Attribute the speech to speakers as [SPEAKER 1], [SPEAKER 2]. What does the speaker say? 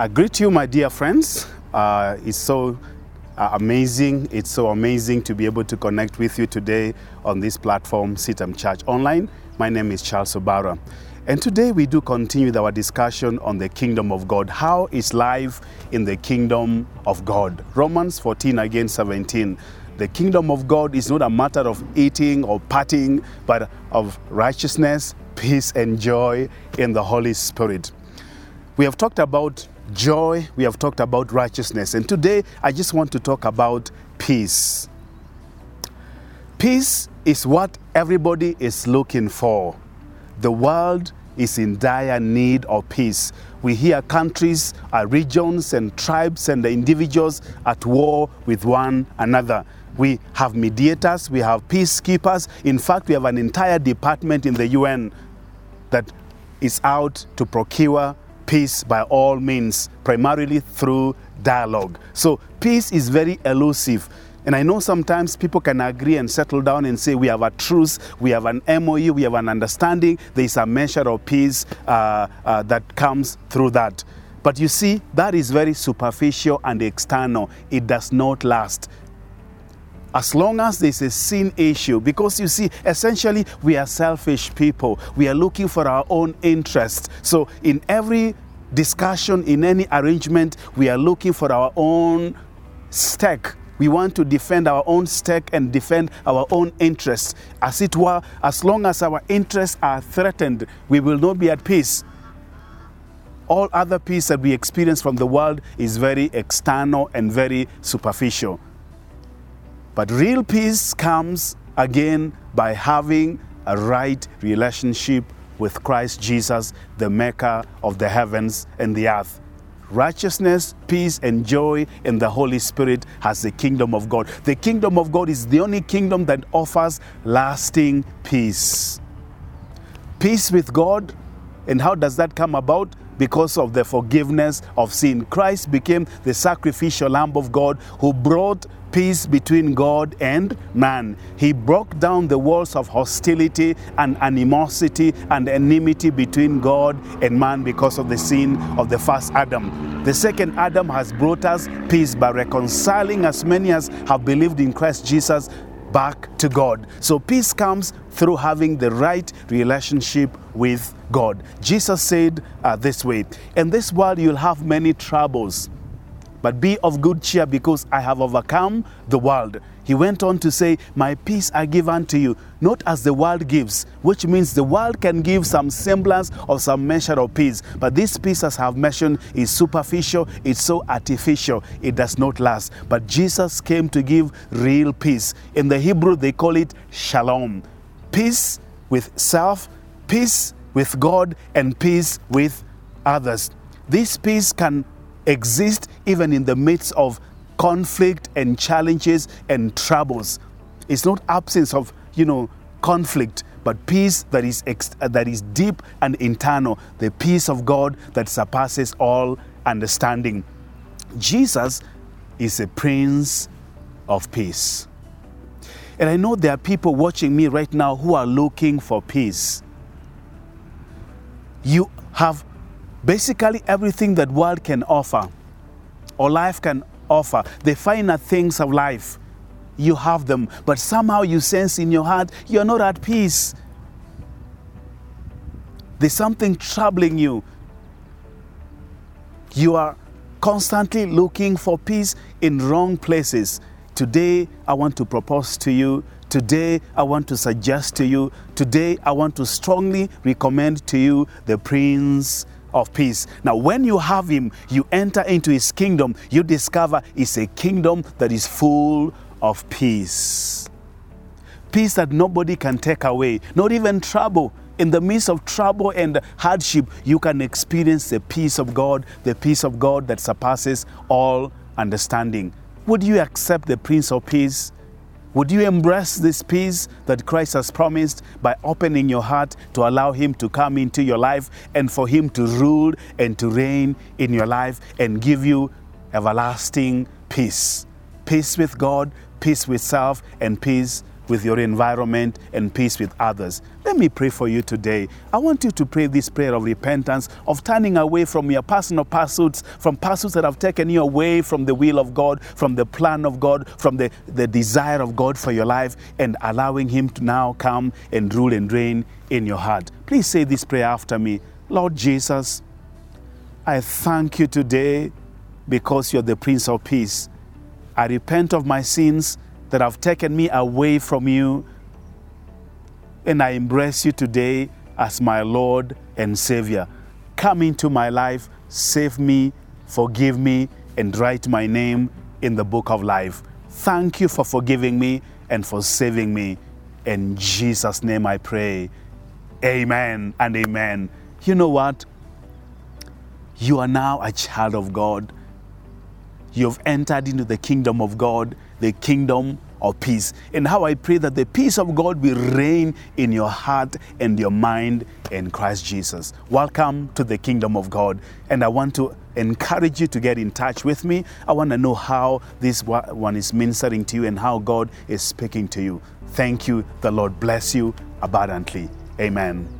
[SPEAKER 1] I greet you, my dear friends. Uh, it's so uh, amazing. It's so amazing to be able to connect with you today on this platform, CITAM Church Online. My name is Charles Obara. And today we do continue with our discussion on the kingdom of God. How is life in the kingdom of God? Romans 14 again 17. The kingdom of God is not a matter of eating or partying, but of righteousness, peace, and joy in the Holy Spirit. We have talked about joy, we have talked about righteousness, and today I just want to talk about peace. Peace is what everybody is looking for. The world is in dire need of peace. We hear countries, regions, and tribes and the individuals at war with one another. We have mediators, we have peacekeepers. In fact, we have an entire department in the UN that is out to procure peace by all means, primarily through dialogue. So, peace is very elusive. And I know sometimes people can agree and settle down and say we have a truce, we have an MOU, we have an understanding. There is a measure of peace uh, uh, that comes through that. But you see, that is very superficial and external. It does not last. As long as there's a sin issue, because you see, essentially, we are selfish people. We are looking for our own interest. So, in every discussion, in any arrangement, we are looking for our own stake we want to defend our own stake and defend our own interests. As it were, as long as our interests are threatened, we will not be at peace. All other peace that we experience from the world is very external and very superficial. But real peace comes again by having a right relationship with Christ Jesus, the maker of the heavens and the earth righteousness, peace, and joy in the Holy Spirit has the kingdom of God. The kingdom of God is the only kingdom that offers lasting peace. Peace with God. And how does that come about? Because of the forgiveness of sin. Christ became the sacrificial Lamb of God who brought peace between God and man. He broke down the walls of hostility and animosity and enmity between God and man because of the sin of the first Adam. The second Adam has brought us peace by reconciling as many as have believed in Christ Jesus back to God. So peace comes through having the right relationship with God. Jesus said uh, this way In this world, you'll have many troubles but be of good cheer because I have overcome the world. He went on to say, My peace I give unto you, not as the world gives, which means the world can give some semblance of some measure of peace. But this peace, as I have mentioned, is superficial, it's so artificial, it does not last. But Jesus came to give real peace. In the Hebrew, they call it shalom peace with self, peace with God, and peace with others. This peace can exist even in the midst of conflict and challenges and troubles. It's not absence of, you know, conflict, but peace that is, ex- that is deep and internal, the peace of God that surpasses all understanding. Jesus is a prince of peace. And I know there are people watching me right now who are looking for peace. You have basically everything that world can offer or life can offer the finer things of life you have them. But somehow you sense in your heart you're not at peace. There's something troubling you. You are constantly looking for peace in wrong places. Today i want to propose to you. Today, I want to suggest to you, today, I want to strongly recommend to you the Prince of peace. Now, when you have him, you enter into his kingdom, you discover it's a kingdom that is full of peace. Peace that nobody can take away, not even trouble. In the midst of trouble and hardship, you can experience the peace of God, the peace of God that surpasses all understanding. Would you accept the Prince of Peace? Would you embrace this peace that Christ has promised by opening your heart to allow Him to come into your life and for Him to rule and to reign in your life and give you everlasting peace? Peace with God, peace with self, and peace with your environment and peace with others. Let me pray for you today. I want you to pray this prayer of repentance, of turning away from your personal pursuits, from pursuits that have taken you away from the will of God, from the plan of God, from the, the desire of God for your life, and allowing Him to now come and rule and reign in your heart. Please say this prayer after me Lord Jesus, I thank you today because you're the Prince of Peace. I repent of my sins that have taken me away from you, and I embrace you today as my Lord and Savior. Come into my life, save me, forgive me, and write my name in the book of life. Thank you for forgiving me and for saving me. In Jesus' name I pray. Amen and amen. You know what? You are now a child of God. You've entered into the kingdom of God, the kingdom of peace. And how I pray that the peace of God will reign in your heart and your mind in Christ Jesus. Welcome to the kingdom of God. And I want to encourage you to get in touch with me. I want to know how this one is ministering to you and how God is speaking to you. Thank you. The Lord bless you abundantly. Amen.